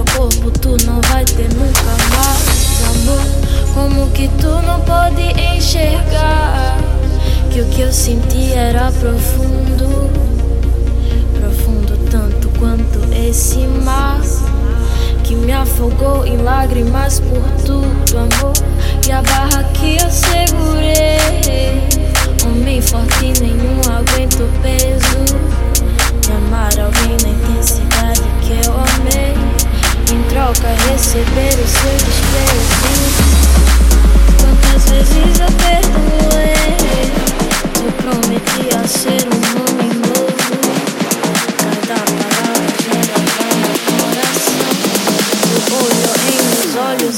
meu corpo tu não vai ter nunca mais amor. Como que tu não pode enxergar que o que eu senti era profundo, profundo tanto quanto esse mar que me afogou em lágrimas por tudo amor e a barra que eu segurei.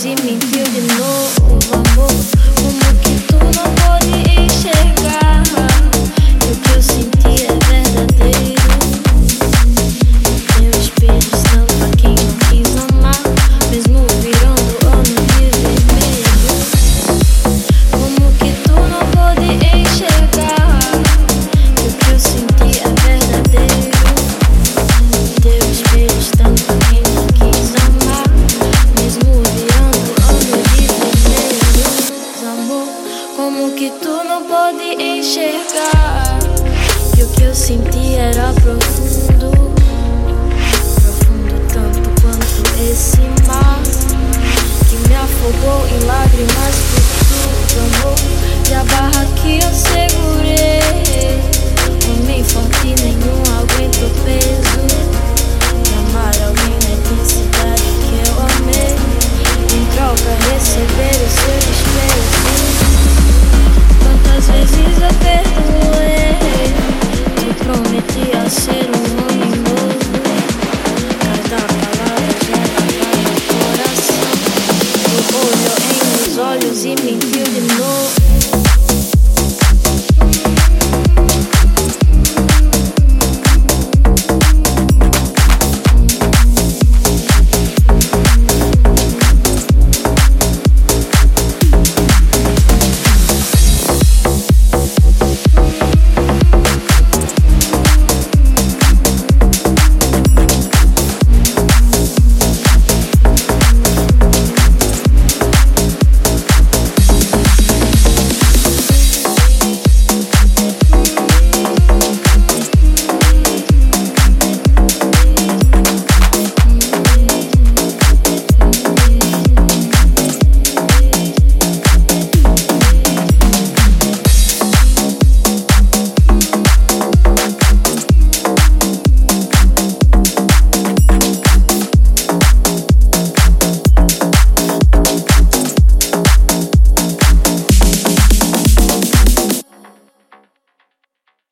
心明天 como que tu não pode enxergar? E o que eu senti era profundo.